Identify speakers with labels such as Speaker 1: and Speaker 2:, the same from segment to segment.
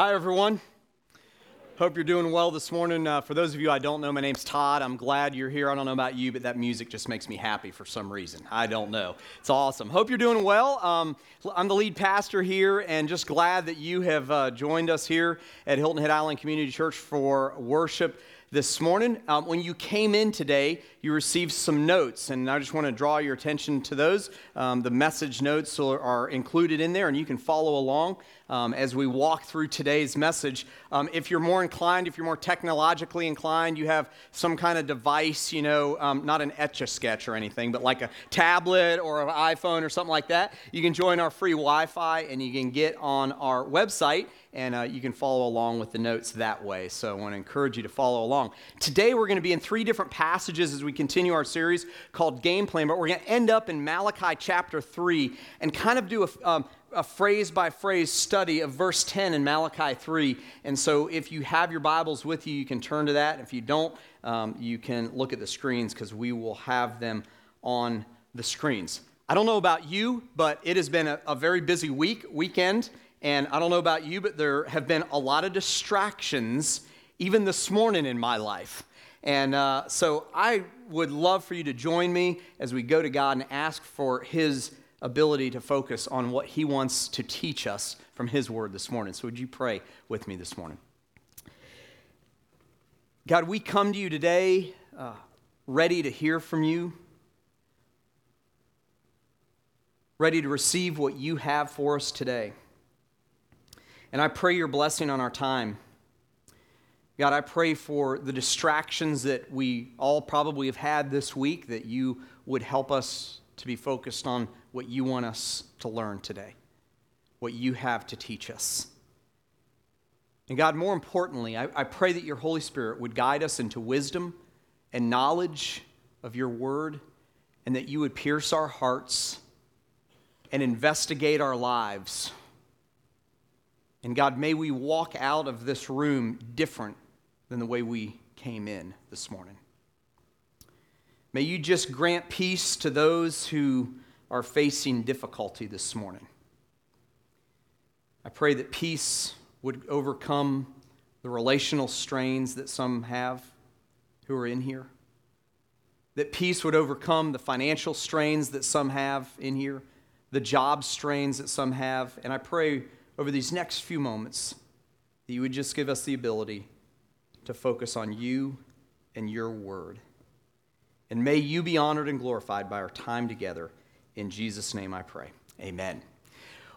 Speaker 1: Hi, everyone. Hope you're doing well this morning. Uh, for those of you I don't know, my name's Todd. I'm glad you're here. I don't know about you, but that music just makes me happy for some reason. I don't know. It's awesome. Hope you're doing well. Um, I'm the lead pastor here, and just glad that you have uh, joined us here at Hilton Head Island Community Church for worship this morning. Um, when you came in today, you received some notes, and I just want to draw your attention to those. Um, the message notes are, included in there, and you can follow along um, as we walk through today's message. Um, if you're more inclined, if you're more technologically inclined, you have some kind of device, you know, um, not an etch a sketch or anything, but like a tablet or an iPhone or something like that, you can join our free Wi Fi and you can get on our website and uh, you can follow along with the notes that way. So I want to encourage you to follow along. Today we're going to be in three different passages as we continue our series called Game Plan, but we're going to end up in Malachi chapter 3 and kind of do a, um, a phrase by phrase study of verse 10 in Malachi 3. And so if you have your Bibles with you, you can turn to that. If you don't, um, you can look at the screens because we will have them on the screens. I don't know about you, but it has been a, a very busy week, weekend. And I don't know about you, but there have been a lot of distractions even this morning in my life. And uh, so I would love for you to join me as we go to God and ask for His ability to focus on what He wants to teach us from His Word this morning. So, would you pray with me this morning? God, we come to you today uh, ready to hear from you, ready to receive what you have for us today. And I pray your blessing on our time. God, I pray for the distractions that we all probably have had this week, that you would help us to be focused on what you want us to learn today, what you have to teach us. And God, more importantly, I, I pray that your Holy Spirit would guide us into wisdom and knowledge of your word, and that you would pierce our hearts and investigate our lives. And God, may we walk out of this room different than the way we came in this morning. May you just grant peace to those who are facing difficulty this morning. I pray that peace would overcome the relational strains that some have who are in here. That peace would overcome the financial strains that some have in here, the job strains that some have. And I pray over these next few moments that you would just give us the ability to focus on you and your word. And may you be honored and glorified by our time together. In Jesus' name I pray. Amen.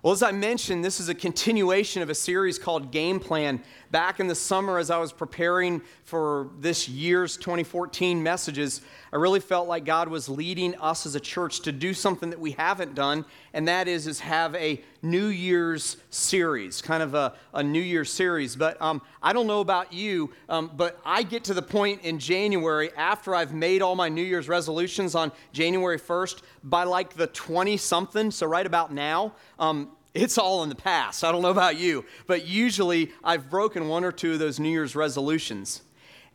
Speaker 1: Well, as I mentioned, this is a continuation of a series called Game Plan. Back in the summer, as I was preparing for this year's 2014 messages, I really felt like God was leading us as a church to do something that we haven't done, and that is, is have a New Year's series, kind of a, a New Year's series. But um, I don't know about you, um, but I get to the point in January after I've made all my New Year's resolutions on January 1st, by like the 20 something, so right about now, um, it's all in the past. I don't know about you, but usually I've broken one or two of those New Year's resolutions.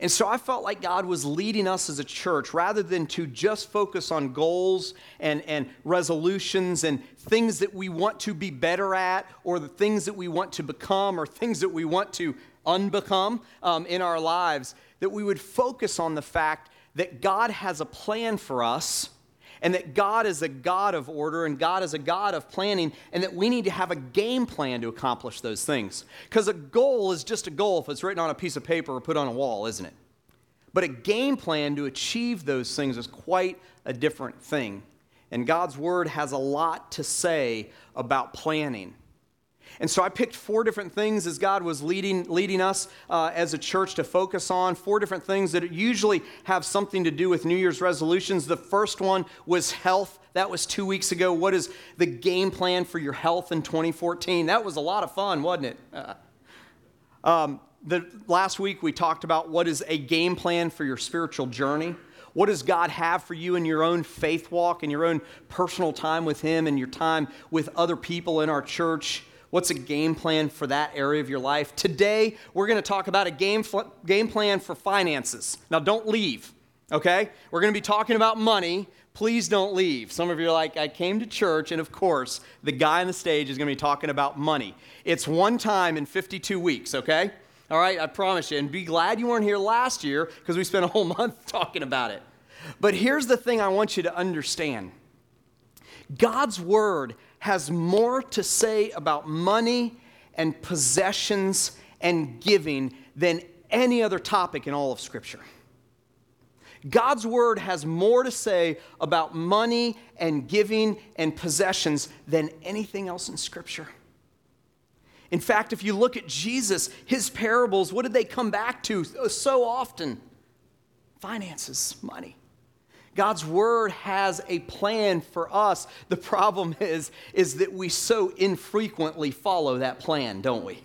Speaker 1: And so I felt like God was leading us as a church rather than to just focus on goals and, and resolutions and things that we want to be better at or the things that we want to become or things that we want to unbecome um, in our lives, that we would focus on the fact that God has a plan for us and that God is a God of order and God is a God of planning, and that we need to have a game plan to accomplish those things. Because a goal is just a goal if it's written on a piece of paper or put on a wall, isn't it? But a game plan to achieve those things is quite a different thing. And God's Word has a lot to say about planning. And so I picked four different things as God was leading, leading us uh, as a church to focus on, four different things that usually have something to do with New Year's resolutions. The first one was health. That was two weeks ago. What is the game plan for your health in 2014? That was a lot of fun, wasn't it? Uh, um, the, last week we talked about what is a game plan for your spiritual journey. What does God have for you in your own faith walk and your own personal time with Him and your time with other people in our church? What's a game plan for that area of your life? Today, we're going to talk about a game, game plan for finances. Now, don't leave. Okay? We're going to be talking about money. Please don't leave. Some of you are like, I came to church, and of course, the guy on the stage is going to be talking about money. It's one time in 52 weeks, okay? All right, I promise you. And be glad you weren't here last year because we spent a whole month talking about it. But here's the thing I want you to understand God's word has more to say about money and possessions and giving than any other topic in all of Scripture. God's word has more to say about money and giving and possessions than anything else in Scripture. In fact, if you look at Jesus, his parables, what did they come back to so often? Finances, money. God's word has a plan for us. The problem is, is that we so infrequently follow that plan, don't we?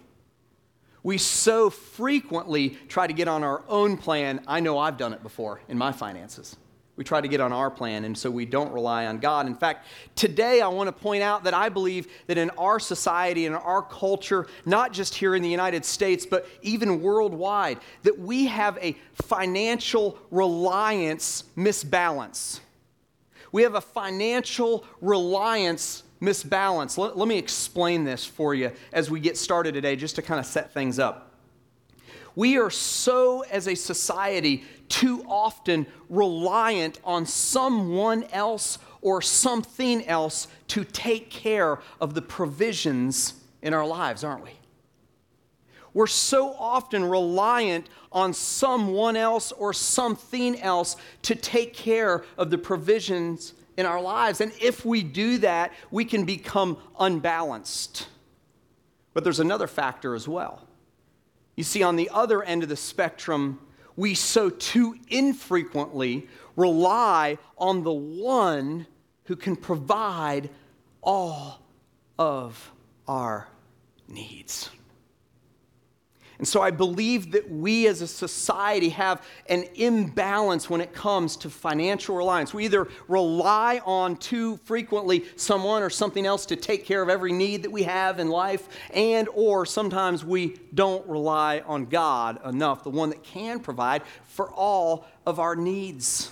Speaker 1: We so frequently try to get on our own plan. I know I've done it before in my finances. We try to get on our plan, and so we don't rely on God. In fact, today I want to point out that I believe that in our society and our culture, not just here in the United States, but even worldwide, that we have a financial reliance misbalance. We have a financial reliance misbalance. Let, let me explain this for you as we get started today, just to kind of set things up. We are so, as a society, too often reliant on someone else or something else to take care of the provisions in our lives, aren't we? We're so often reliant on someone else or something else to take care of the provisions in our lives. And if we do that, we can become unbalanced. But there's another factor as well. You see, on the other end of the spectrum, we so too infrequently rely on the one who can provide all of our needs. And so I believe that we as a society have an imbalance when it comes to financial reliance. We either rely on too frequently someone or something else to take care of every need that we have in life and or sometimes we don't rely on God enough, the one that can provide for all of our needs.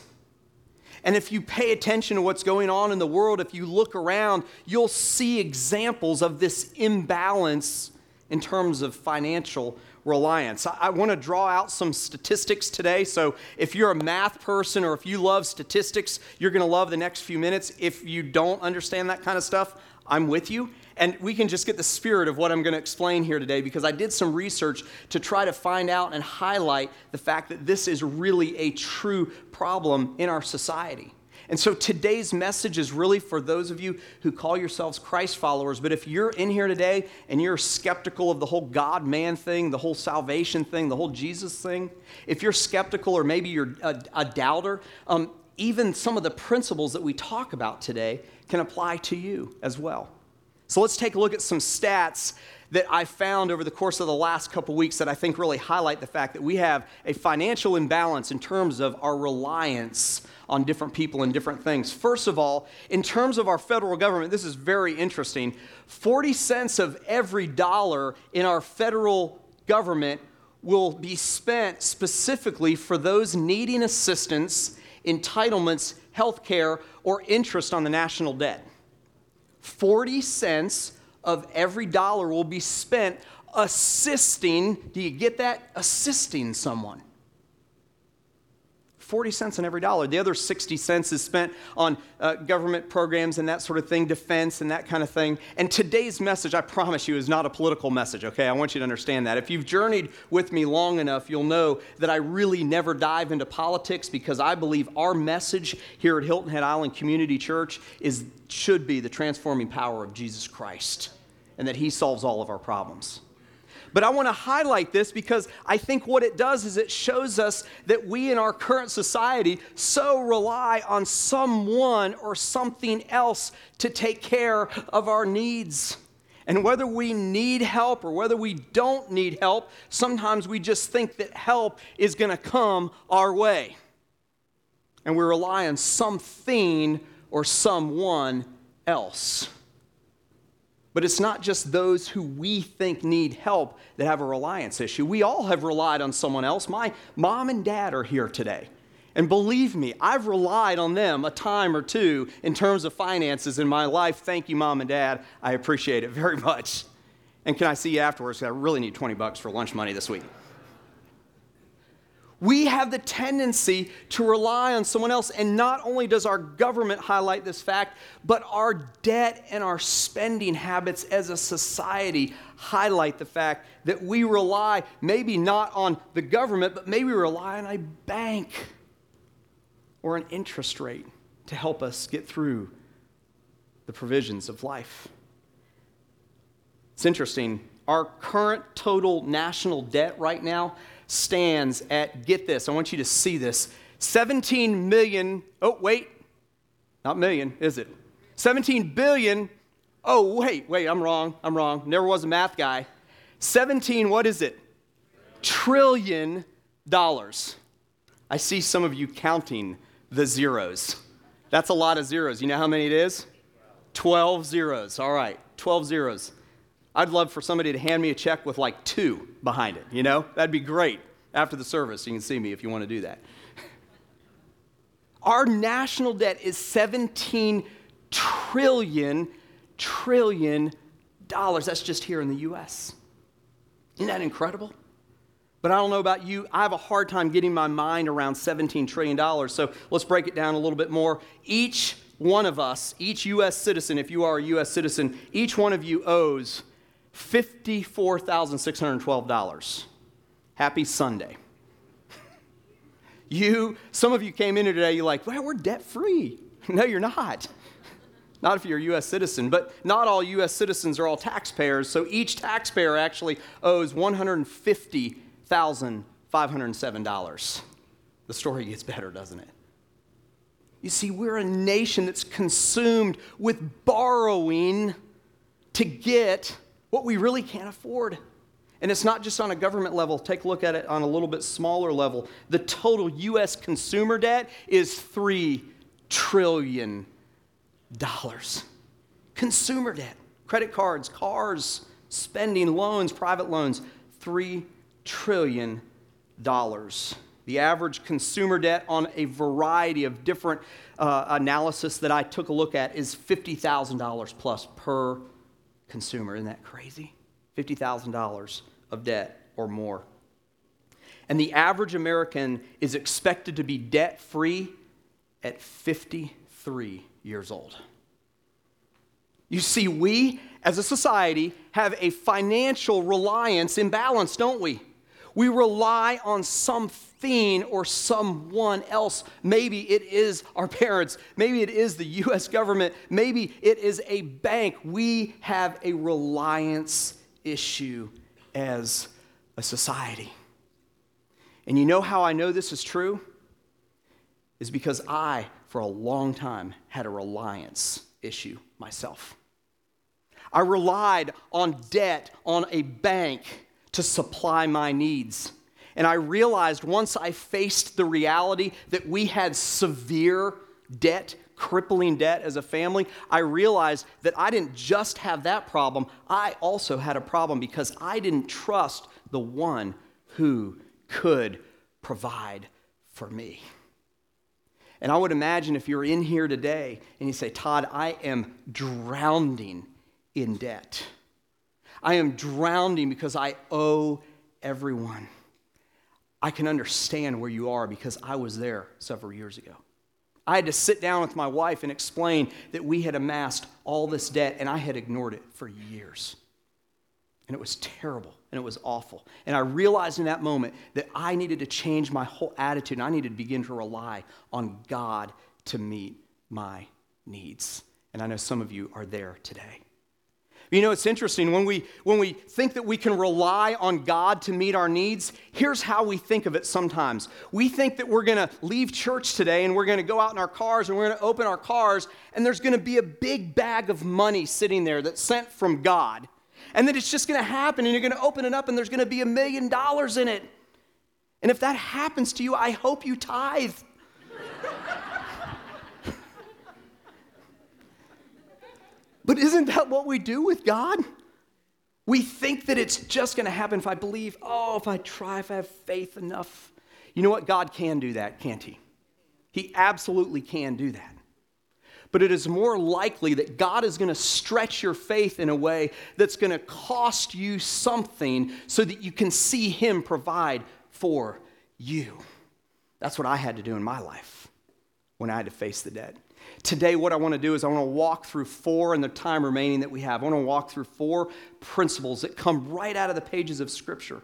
Speaker 1: And if you pay attention to what's going on in the world, if you look around, you'll see examples of this imbalance in terms of financial reliance. I, I want to draw out some statistics today. So if you're a math person or if you love statistics, you're going to love the next few minutes. If you don't understand that kind of stuff, I'm with you. And we can just get the spirit of what I'm going to explain here today because I did some research to try to find out and highlight the fact that this is really a true problem in our society. And so today's message is really for those of you who call yourselves Christ followers. But if you're in here today and you're skeptical of the whole God man thing, the whole salvation thing, the whole Jesus thing, if you're skeptical or maybe you're a, a doubter, um, even some of the principles that we talk about today can apply to you as well. So let's take a look at some stats that I found over the course of the last couple weeks that I think really highlight the fact that we have a financial imbalance in terms of our reliance on different people and different things. First of all, in terms of our federal government, this is very interesting. 40 cents of every dollar in our federal government will be spent specifically for those needing assistance, entitlements, health care, or interest on the national debt. 40 cents of every dollar will be spent assisting, do you get that? Assisting someone. 40 cents on every dollar. The other 60 cents is spent on uh, government programs and that sort of thing, defense and that kind of thing. And today's message, I promise you, is not a political message, okay? I want you to understand that. If you've journeyed with me long enough, you'll know that I really never dive into politics because I believe our message here at Hilton Head Island Community Church is, should be the transforming power of Jesus Christ and that He solves all of our problems. But I want to highlight this because I think what it does is it shows us that we in our current society so rely on someone or something else to take care of our needs. And whether we need help or whether we don't need help, sometimes we just think that help is going to come our way. And we rely on something or someone else. But it's not just those who we think need help that have a reliance issue. We all have relied on someone else. My mom and dad are here today. And believe me, I've relied on them a time or two in terms of finances in my life. Thank you, mom and dad. I appreciate it very much. And can I see you afterwards? I really need 20 bucks for lunch money this week. We have the tendency to rely on someone else. And not only does our government highlight this fact, but our debt and our spending habits as a society highlight the fact that we rely maybe not on the government, but maybe rely on a bank or an interest rate to help us get through the provisions of life. It's interesting. Our current total national debt right now stands at, get this, I want you to see this 17 million, oh, wait, not million, is it? 17 billion, oh, wait, wait, I'm wrong, I'm wrong. Never was a math guy. 17, what is it? Trillion dollars. I see some of you counting the zeros. That's a lot of zeros. You know how many it is? 12 zeros. All right, 12 zeros. I'd love for somebody to hand me a check with like two behind it, you know? That'd be great. After the service, you can see me if you want to do that. Our national debt is 17 trillion, trillion dollars. That's just here in the US. Isn't that incredible? But I don't know about you, I have a hard time getting my mind around $17 trillion. So let's break it down a little bit more. Each one of us, each U.S. citizen, if you are a U.S. citizen, each one of you owes $54,612. Happy Sunday. You, some of you came in here today, you're like, well, we're debt free. No, you're not. Not if you're a U.S. citizen, but not all U.S. citizens are all taxpayers. So each taxpayer actually owes $150,507. The story gets better, doesn't it? You see, we're a nation that's consumed with borrowing to get what we really can't afford. And it's not just on a government level. Take a look at it on a little bit smaller level. The total U.S. consumer debt is $3 trillion. Consumer debt, credit cards, cars, spending, loans, private loans, $3 trillion. The average consumer debt on a variety of different uh, analysis that I took a look at is $50,000 plus per consumer. Isn't that crazy? $50,000 of debt or more. And the average American is expected to be debt free at 53 years old. You see, we as a society have a financial reliance imbalance, don't we? We rely on something or someone else. Maybe it is our parents. Maybe it is the US government. Maybe it is a bank. We have a reliance issue as a society. And you know how I know this is true? Is because I, for a long time, had a reliance issue myself. I relied on debt, on a bank to supply my needs. And I realized once I faced the reality that we had severe debt, crippling debt as a family, I realized that I didn't just have that problem, I also had a problem because I didn't trust the one who could provide for me. And I would imagine if you're in here today and you say, Todd, I am drowning in debt. I am drowning because I owe everyone. I can understand where you are because I was there several years ago. I had to sit down with my wife and explain that we had amassed all this debt and I had ignored it for years. And it was terrible and it was awful. And I realized in that moment that I needed to change my whole attitude and I needed to begin to rely on God to meet my needs. And I know some of you are there today. You know, it's interesting when we, when we think that we can rely on God to meet our needs, here's how we think of it sometimes. We think that we're going to leave church today and we're going to go out in our cars and we're going to open our cars and there's going to be a big bag of money sitting there that's sent from God. And that it's just going to happen and you're going to open it up and there's going to be a million dollars in it. And if that happens to you, I hope you tithe. But isn't that what we do with God? We think that it's just going to happen if I believe, oh, if I try, if I have faith enough. You know what? God can do that, can't He? He absolutely can do that. But it is more likely that God is going to stretch your faith in a way that's going to cost you something so that you can see Him provide for you. That's what I had to do in my life when I had to face the dead. Today, what I want to do is I want to walk through four in the time remaining that we have. I want to walk through four principles that come right out of the pages of Scripture.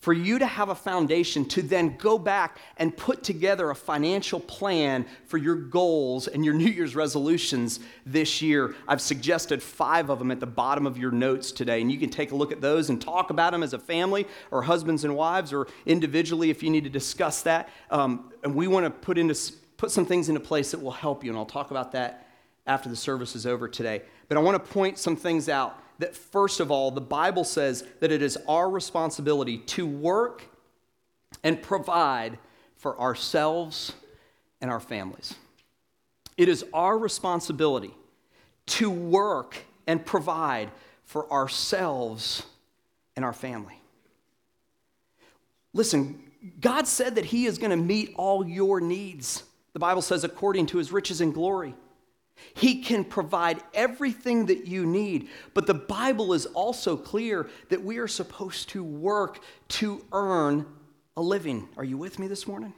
Speaker 1: For you to have a foundation to then go back and put together a financial plan for your goals and your New Year's resolutions this year. I've suggested five of them at the bottom of your notes today, and you can take a look at those and talk about them as a family or husbands and wives or individually if you need to discuss that. Um, and we want to put into put some things into place that will help you, and I'll talk about that after the service is over today. But I want to point some things out that, first of all, the Bible says that it is our responsibility to work and provide for ourselves and our families. It is our responsibility to work and provide for ourselves and our family. Listen, God said that He is going to meet all your needs. The Bible says, according to his riches and glory. He can provide everything that you need. But the Bible is also clear that we are supposed to work to earn a living. Are you with me this morning?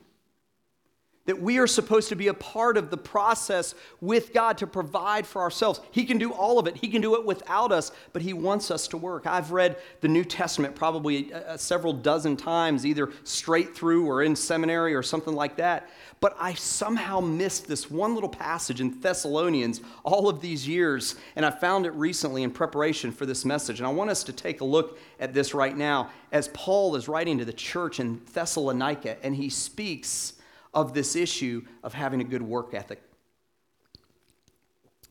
Speaker 1: That we are supposed to be a part of the process with God to provide for ourselves. He can do all of it, He can do it without us, but He wants us to work. I've read the New Testament probably uh, several dozen times, either straight through or in seminary or something like that. But I somehow missed this one little passage in Thessalonians all of these years, and I found it recently in preparation for this message. And I want us to take a look at this right now as Paul is writing to the church in Thessalonica, and he speaks of this issue of having a good work ethic.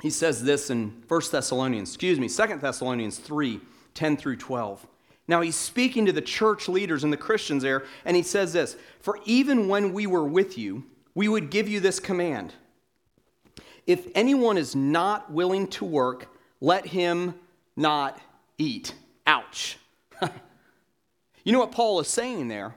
Speaker 1: He says this in 1 Thessalonians, excuse me, 2 Thessalonians 3 10 through 12. Now he's speaking to the church leaders and the Christians there, and he says this For even when we were with you, we would give you this command If anyone is not willing to work, let him not eat. Ouch. you know what Paul is saying there?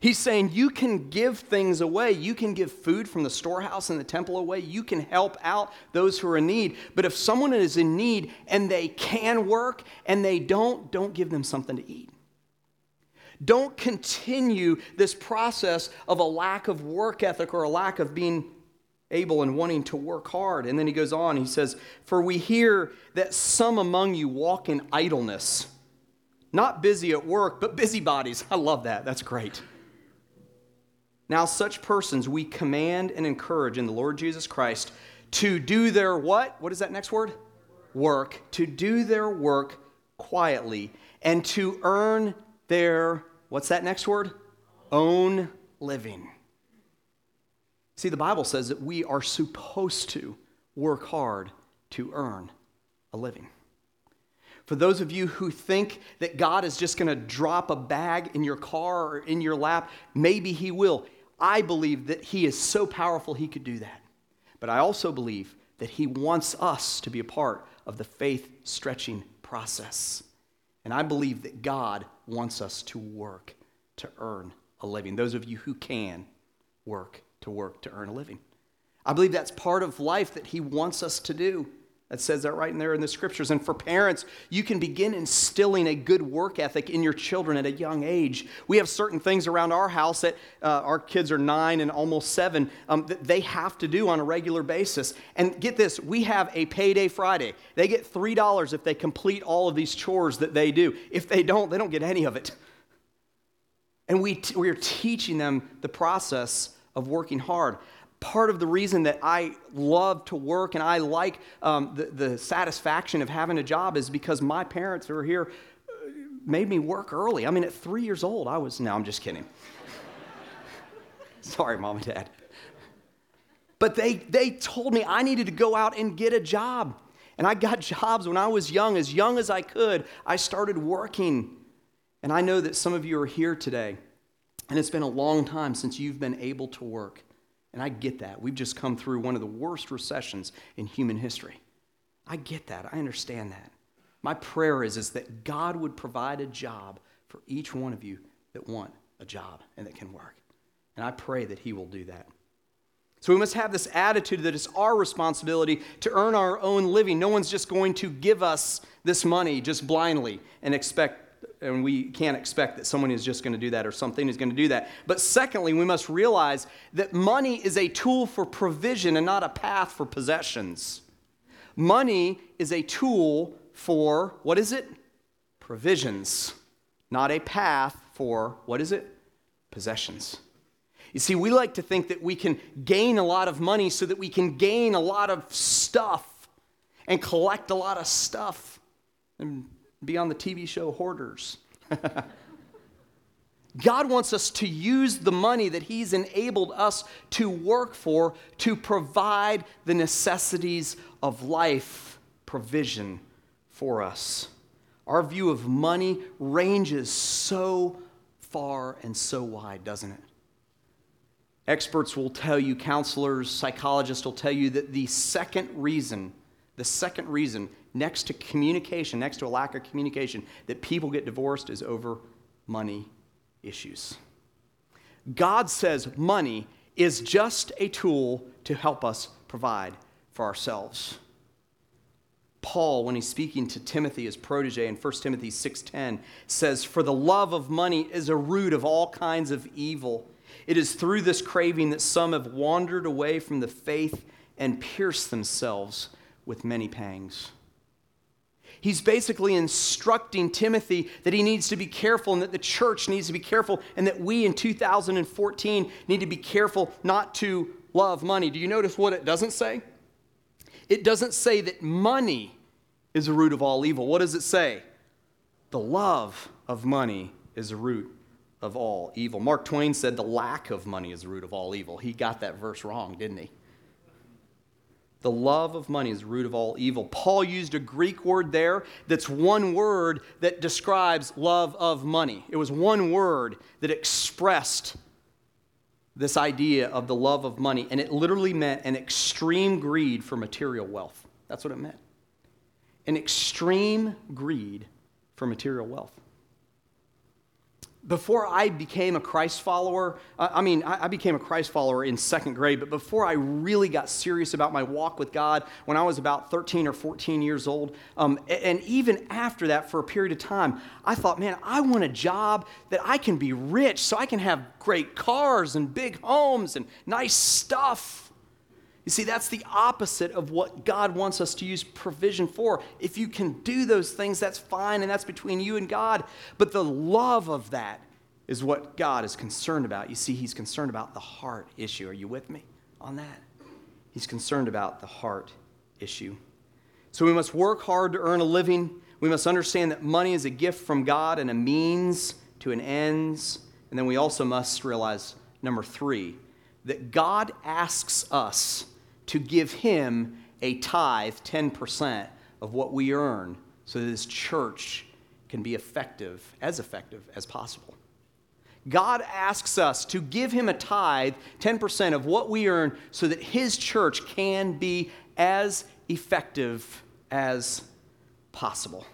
Speaker 1: He's saying you can give things away. You can give food from the storehouse and the temple away. You can help out those who are in need. But if someone is in need and they can work and they don't, don't give them something to eat. Don't continue this process of a lack of work ethic or a lack of being able and wanting to work hard. And then he goes on, he says, For we hear that some among you walk in idleness, not busy at work, but busybodies. I love that. That's great. Now, such persons we command and encourage in the Lord Jesus Christ to do their what? What is that next word? Work. To do their work quietly and to earn their, what's that next word? Own living. See, the Bible says that we are supposed to work hard to earn a living. For those of you who think that God is just going to drop a bag in your car or in your lap, maybe He will. I believe that He is so powerful He could do that. But I also believe that He wants us to be a part of the faith stretching process. And I believe that God wants us to work to earn a living. Those of you who can work to work to earn a living. I believe that's part of life that He wants us to do. That says that right in there in the scriptures. And for parents, you can begin instilling a good work ethic in your children at a young age. We have certain things around our house that uh, our kids are nine and almost seven um, that they have to do on a regular basis. And get this, we have a payday Friday. They get $3 if they complete all of these chores that they do. If they don't, they don't get any of it. And we, t- we are teaching them the process of working hard part of the reason that I love to work and I like um, the, the satisfaction of having a job is because my parents who are here uh, made me work early. I mean, at three years old, I was, no, I'm just kidding. Sorry, mom and dad. But they, they told me I needed to go out and get a job. And I got jobs when I was young, as young as I could. I started working. And I know that some of you are here today, and it's been a long time since you've been able to work. And I get that. We've just come through one of the worst recessions in human history. I get that. I understand that. My prayer is, is that God would provide a job for each one of you that want a job and that can work. And I pray that He will do that. So we must have this attitude that it's our responsibility to earn our own living. No one's just going to give us this money just blindly and expect and we can't expect that someone is just going to do that or something is going to do that. But secondly, we must realize that money is a tool for provision and not a path for possessions. Money is a tool for what is it? Provisions, not a path for what is it? Possessions. You see, we like to think that we can gain a lot of money so that we can gain a lot of stuff and collect a lot of stuff and be on the TV show Hoarders. God wants us to use the money that He's enabled us to work for to provide the necessities of life, provision for us. Our view of money ranges so far and so wide, doesn't it? Experts will tell you, counselors, psychologists will tell you that the second reason, the second reason next to communication, next to a lack of communication, that people get divorced is over money issues. God says money is just a tool to help us provide for ourselves. Paul, when he's speaking to Timothy, his protege, in 1 Timothy 6:10, says, For the love of money is a root of all kinds of evil. It is through this craving that some have wandered away from the faith and pierced themselves with many pangs. He's basically instructing Timothy that he needs to be careful and that the church needs to be careful and that we in 2014 need to be careful not to love money. Do you notice what it doesn't say? It doesn't say that money is the root of all evil. What does it say? The love of money is the root of all evil. Mark Twain said the lack of money is the root of all evil. He got that verse wrong, didn't he? The love of money is the root of all evil. Paul used a Greek word there that's one word that describes love of money. It was one word that expressed this idea of the love of money, and it literally meant an extreme greed for material wealth. That's what it meant. An extreme greed for material wealth before I became a Christ follower, I mean, I became a Christ follower in second grade, but before I really got serious about my walk with God when I was about 13 or 14 years old, um, and even after that for a period of time, I thought, man, I want a job that I can be rich so I can have great cars and big homes and nice stuff. You see, that's the opposite of what God wants us to use provision for. If you can do those things, that's fine, and that's between you and God. But the love of that is what God is concerned about. You see, He's concerned about the heart issue. Are you with me on that? He's concerned about the heart issue. So we must work hard to earn a living. We must understand that money is a gift from God and a means to an ends. And then we also must realize, number three, that God asks us to give him a tithe, 10% of what we earn, so that his church can be effective, as effective as possible. God asks us to give him a tithe, 10% of what we earn, so that his church can be as effective as possible.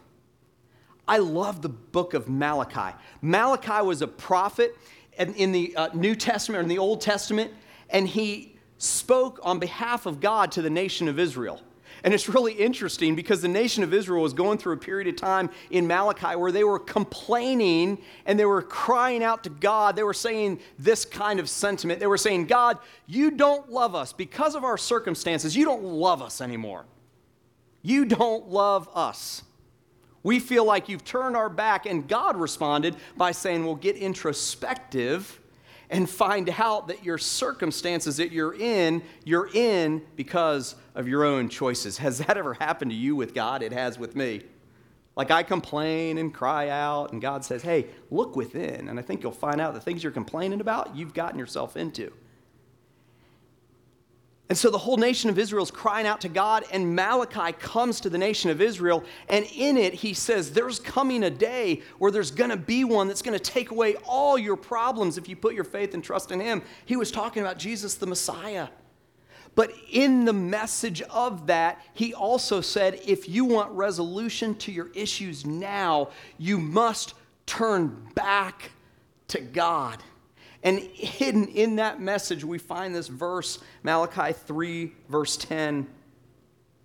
Speaker 1: I love the book of Malachi. Malachi was a prophet in the uh, New Testament or in the Old Testament, and he spoke on behalf of God to the nation of Israel. And it's really interesting because the nation of Israel was going through a period of time in Malachi where they were complaining and they were crying out to God. They were saying this kind of sentiment. They were saying, God, you don't love us. Because of our circumstances, you don't love us anymore. You don't love us. We feel like you've turned our back. And God responded by saying, Well, get introspective and find out that your circumstances that you're in, you're in because of your own choices. Has that ever happened to you with God? It has with me. Like I complain and cry out, and God says, Hey, look within. And I think you'll find out the things you're complaining about, you've gotten yourself into. And so the whole nation of Israel is crying out to God, and Malachi comes to the nation of Israel, and in it he says, There's coming a day where there's going to be one that's going to take away all your problems if you put your faith and trust in him. He was talking about Jesus the Messiah. But in the message of that, he also said, If you want resolution to your issues now, you must turn back to God. And hidden in that message, we find this verse, Malachi 3, verse 10.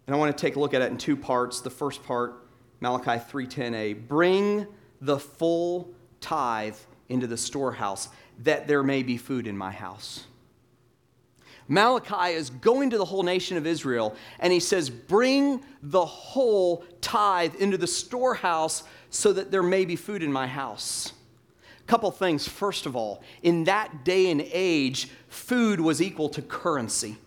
Speaker 1: And I want to take a look at it in two parts. The first part, Malachi 3:10a, bring the full tithe into the storehouse, that there may be food in my house. Malachi is going to the whole nation of Israel, and he says, Bring the whole tithe into the storehouse so that there may be food in my house. Couple things. First of all, in that day and age, food was equal to currency.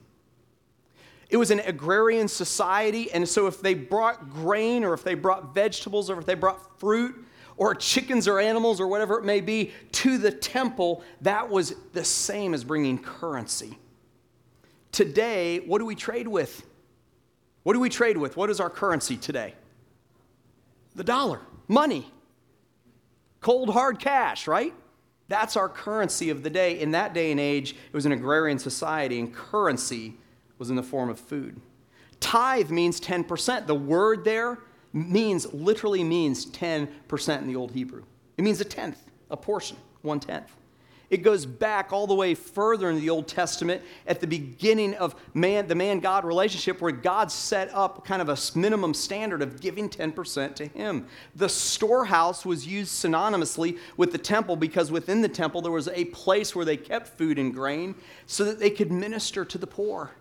Speaker 1: It was an agrarian society, and so if they brought grain or if they brought vegetables or if they brought fruit or chickens or animals or whatever it may be to the temple, that was the same as bringing currency. Today, what do we trade with? What do we trade with? What is our currency today? The dollar, money cold hard cash, right? That's our currency of the day. In that day and age, it was an agrarian society, and currency was in the form of food. Tithe means 10%. The word there means, literally means 10% in the Old Hebrew. It means a tenth, a portion, one tenth. It goes back all the way further in the Old Testament at the beginning of man, the man God relationship, where God set up kind of a minimum standard of giving 10% to Him. The storehouse was used synonymously with the temple because within the temple there was a place where they kept food and grain so that they could minister to the poor.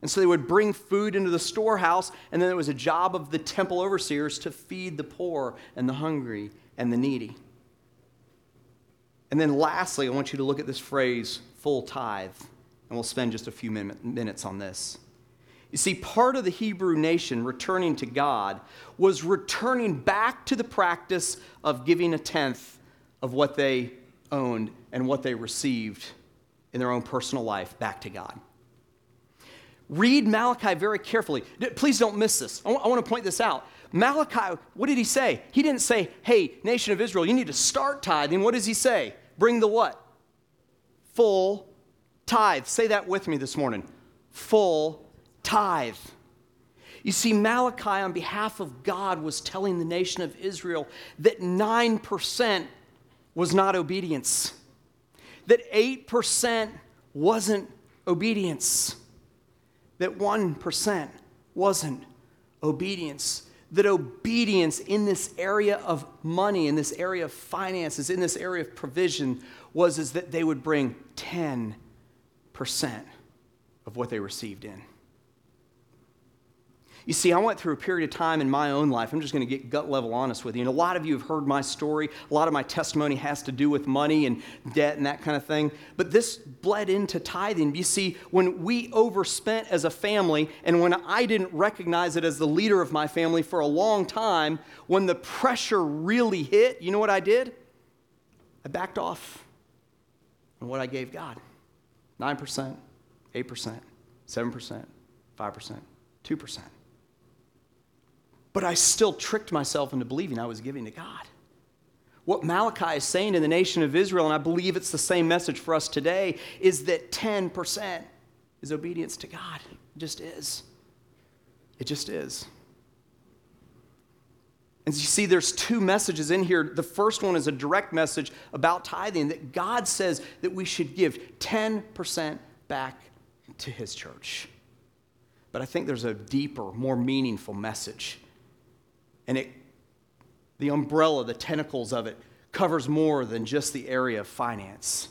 Speaker 1: And so they would bring food into the storehouse, and then it was a job of the temple overseers to feed the poor and the hungry and the needy. And then lastly, I want you to look at this phrase, full tithe, and we'll spend just a few minutes on this. You see, part of the Hebrew nation returning to God was returning back to the practice of giving a tenth of what they owned and what they received in their own personal life back to God. Read Malachi very carefully. Please don't miss this. I want to point this out. Malachi, what did he say? He didn't say, hey, nation of Israel, you need to start tithing. What does he say? Bring the what? Full tithe. Say that with me this morning. Full tithe. You see, Malachi, on behalf of God, was telling the nation of Israel that 9% was not obedience, that 8% wasn't obedience, that 1% wasn't obedience that obedience in this area of money, in this area of finances, in this area of provision was is that they would bring 10% of what they received in. You see, I went through a period of time in my own life. I'm just going to get gut level honest with you. And a lot of you have heard my story. A lot of my testimony has to do with money and debt and that kind of thing. But this bled into tithing. You see, when we overspent as a family, and when I didn't recognize it as the leader of my family for a long time, when the pressure really hit, you know what I did? I backed off on what I gave God 9%, 8%, 7%, 5%, 2% but I still tricked myself into believing I was giving to God. What Malachi is saying to the nation of Israel, and I believe it's the same message for us today, is that 10% is obedience to God. It just is. It just is. And you see, there's two messages in here. The first one is a direct message about tithing that God says that we should give 10% back to His church. But I think there's a deeper, more meaningful message and it, the umbrella, the tentacles of it, covers more than just the area of finance.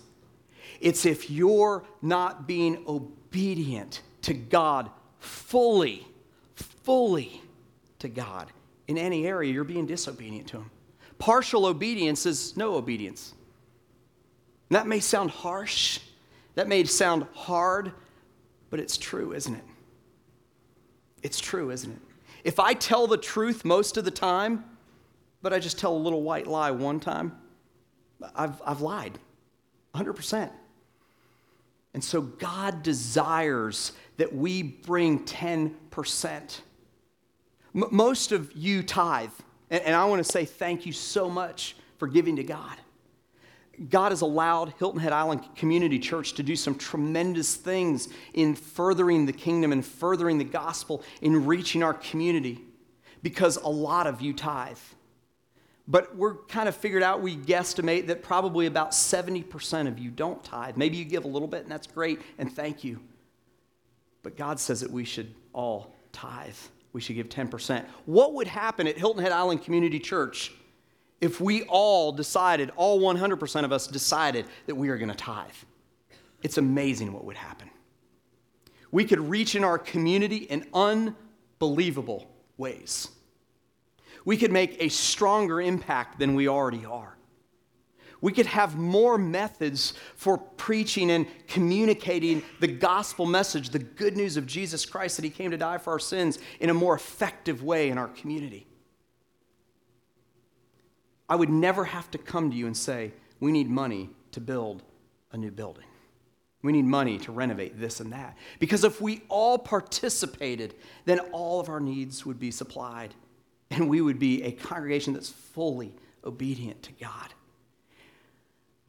Speaker 1: It's if you're not being obedient to God fully, fully to God in any area, you're being disobedient to Him. Partial obedience is no obedience. And that may sound harsh, that may sound hard, but it's true, isn't it? It's true, isn't it? If I tell the truth most of the time, but I just tell a little white lie one time, I've, I've lied 100%. And so God desires that we bring 10%. M- most of you tithe, and, and I want to say thank you so much for giving to God. God has allowed Hilton Head Island Community Church to do some tremendous things in furthering the kingdom and furthering the gospel in reaching our community because a lot of you tithe. but we're kind of figured out, we guesstimate that probably about 70% of you don't tithe. Maybe you give a little bit, and that's great, and thank you. But God says that we should all tithe. We should give 10%. What would happen at Hilton Head Island Community Church if we all decided, all 100% of us decided that we are going to tithe? It's amazing what would happen. We could reach in our community in unbelievable ways. We could make a stronger impact than we already are. We could have more methods for preaching and communicating the gospel message, the good news of Jesus Christ that He came to die for our sins, in a more effective way in our community. I would never have to come to you and say, We need money to build a new building. We need money to renovate this and that. Because if we all participated, then all of our needs would be supplied, and we would be a congregation that's fully obedient to God.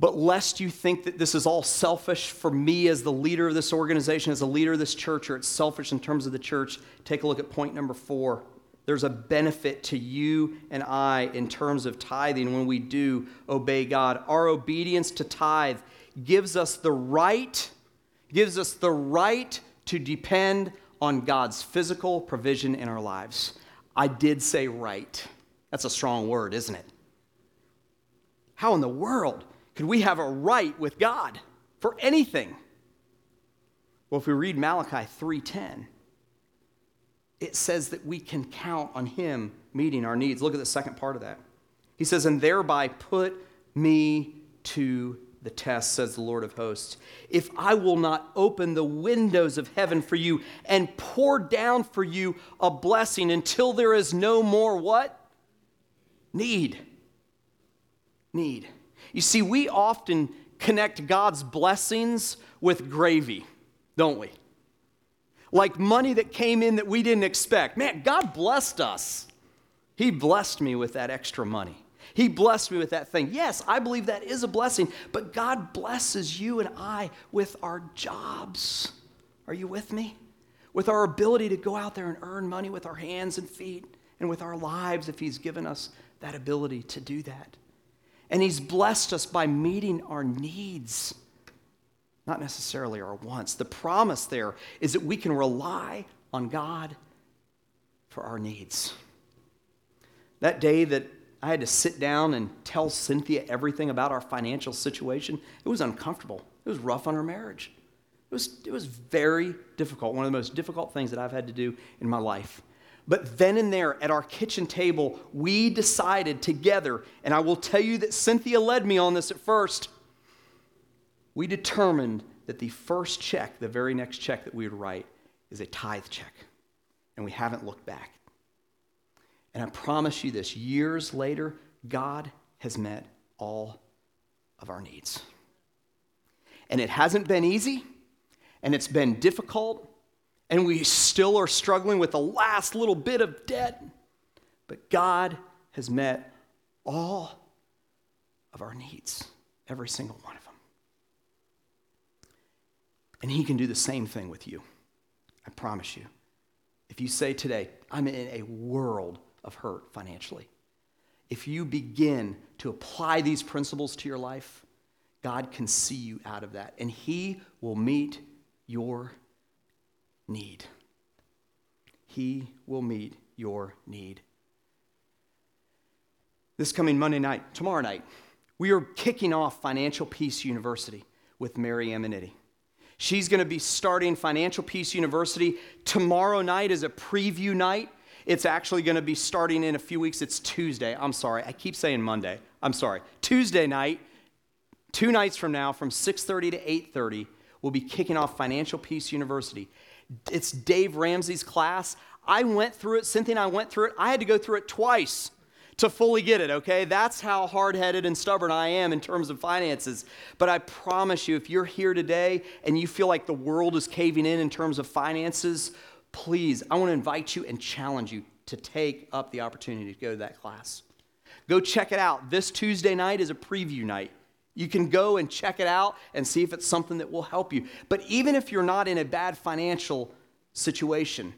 Speaker 1: But lest you think that this is all selfish for me as the leader of this organization, as the leader of this church, or it's selfish in terms of the church, take a look at point number four. There's a benefit to you and I in terms of tithing when we do obey God. Our obedience to tithe gives us the right, gives us the right to depend on God's physical provision in our lives. I did say right. That's a strong word, isn't it? How in the world could we have a right with God for anything? Well, if we read Malachi 3:10, it says that we can count on him meeting our needs. Look at the second part of that. He says, "And thereby put me to the test," says the Lord of hosts. "If I will not open the windows of heaven for you and pour down for you a blessing until there is no more what? Need. Need. You see, we often connect God's blessings with gravy, don't we? Like money that came in that we didn't expect. Man, God blessed us. He blessed me with that extra money. He blessed me with that thing. Yes, I believe that is a blessing, but God blesses you and I with our jobs. Are you with me? With our ability to go out there and earn money with our hands and feet and with our lives if He's given us that ability to do that. And He's blessed us by meeting our needs, not necessarily our wants. The promise there is that we can rely on God for our needs. That day that I had to sit down and tell Cynthia everything about our financial situation, it was uncomfortable. It was rough on our marriage. It was, it was very difficult, one of the most difficult things that I've had to do in my life. But then and there at our kitchen table, we decided together, and I will tell you that Cynthia led me on this at first. We determined that the first check, the very next check that we would write, is a tithe check. And we haven't looked back. And I promise you this years later, God has met all of our needs. And it hasn't been easy, and it's been difficult, and we still are struggling with the last little bit of debt. But God has met all of our needs, every single one. And He can do the same thing with you. I promise you. If you say today, I'm in a world of hurt financially, if you begin to apply these principles to your life, God can see you out of that, and He will meet your need. He will meet your need. This coming Monday night, tomorrow night, we are kicking off Financial Peace University with Mary Amenity. She's going to be starting Financial Peace University. Tomorrow night is a preview night. It's actually going to be starting in a few weeks. It's Tuesday. I'm sorry. I keep saying Monday. I'm sorry. Tuesday night, two nights from now, from 6:30 to 8:30, we'll be kicking off Financial Peace University. It's Dave Ramsey's class. I went through it, Cynthia and I went through it. I had to go through it twice to fully get it, okay? That's how hard headed and stubborn I am in terms of finances. But I promise you, if you're here today and you feel like the world is caving in in terms of finances, please, I want to invite you and challenge you to take up the opportunity to go to that class. Go check it out. This Tuesday night is a preview night. You can go and check it out and see if it's something that will help you. But even if you're not in a bad financial situation,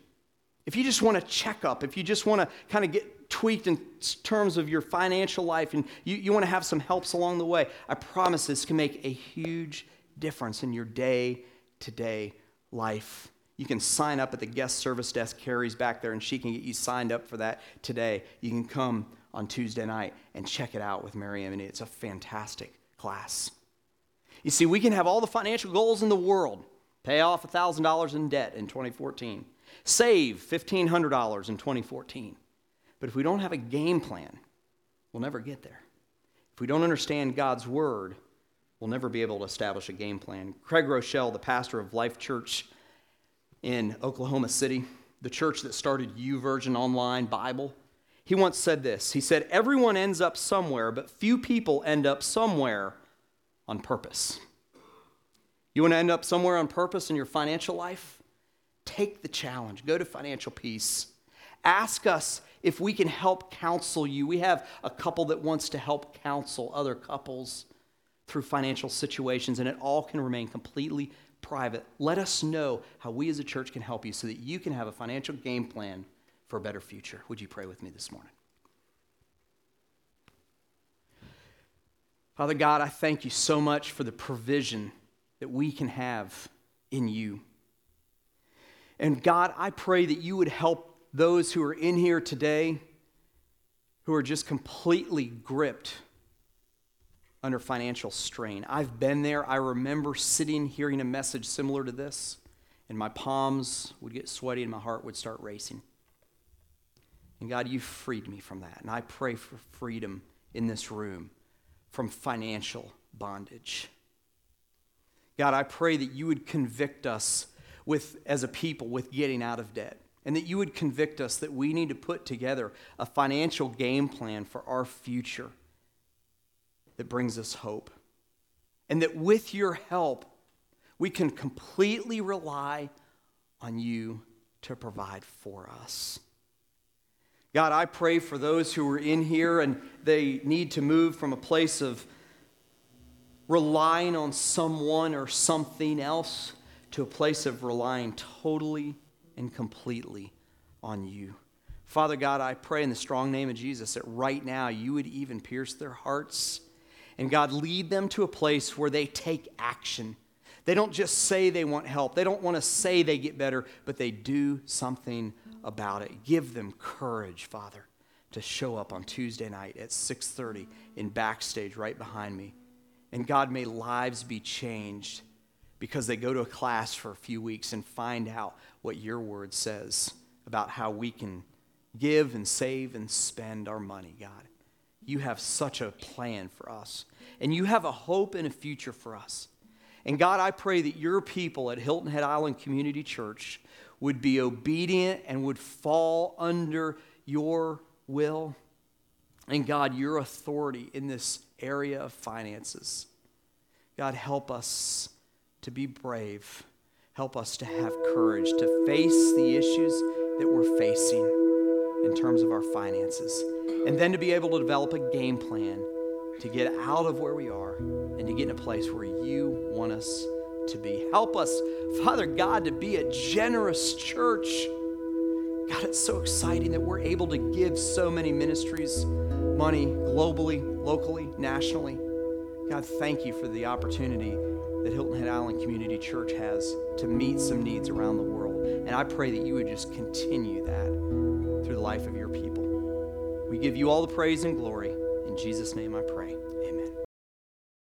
Speaker 1: if you just want to check up, if you just want to kind of get tweaked in terms of your financial life and you, you want to have some helps along the way, I promise this can make a huge difference in your day to day life. You can sign up at the guest service desk. Carrie's back there, and she can get you signed up for that today. You can come on Tuesday night and check it out with Mary Emily. It's a fantastic class. You see, we can have all the financial goals in the world pay off $1,000 in debt in 2014, save $1,500 in 2014. But if we don't have a game plan, we'll never get there. If we don't understand God's word, we'll never be able to establish a game plan. Craig Groeschel, the pastor of Life Church in Oklahoma City, the church that started YouVersion Online Bible, he once said this. He said, Everyone ends up somewhere, but few people end up somewhere on purpose. You want to end up somewhere on purpose in your financial life? Take the challenge. Go to Financial Peace. Ask us if we can help counsel you. We have a couple that wants to help counsel other couples through financial situations, and it all can remain completely private. Let us know how we as a church can help you so that you can have a financial game plan for a better future. Would you pray with me this morning? Father God, I thank you so much for the provision that we can have in you. And God, I pray that you would help those who are in here today who are just completely gripped under financial strain. I've been there. I remember sitting hearing a message similar to this, and my palms would get sweaty and my heart would start racing. And God, you freed me from that. And I pray for freedom in this room from financial bondage. God, I pray that you would convict us with, as a people with getting out of debt and that you would convict us that we need to put together a financial game plan for our future that brings us hope. And that with your help, we can completely rely on you to provide for us. God, I pray for those who are in here and they need to move from a place of relying on someone or something else to a place of relying totally and completely on you. Father God, I pray in the strong name of Jesus that right now you would even pierce their hearts and God, lead them to a place where they take action. They don't just say they want help. They don't want to say they get better, but they do something about it. Give them courage, Father, to show up on Tuesday night at 6:30 in backstage right behind me. And God, may lives be changed because they go to a class for a few weeks and find out what your word says about how we can give and save and spend our money, God. You have such a plan for us, and you have a hope and a future for us. And God, I pray that your people at Hilton Head Island Community Church would be obedient and would fall under your will. And God, your authority in this area of finances. God, help us to be brave Help us to have courage to face the issues that we're facing in terms of our finances. And then to be able to develop a game plan to get out of where we are and to get in a place where you want us to be. Help us, Father God, to be a generous church. God, it's so exciting that we're able to give so many ministries money globally, locally, nationally. God, thank you for the opportunity that Hilton Head Island Community Church has to meet some needs around the world. And I pray that you would just continue that through the life of your people. We give you all the praise and glory. In Jesus' name I pray.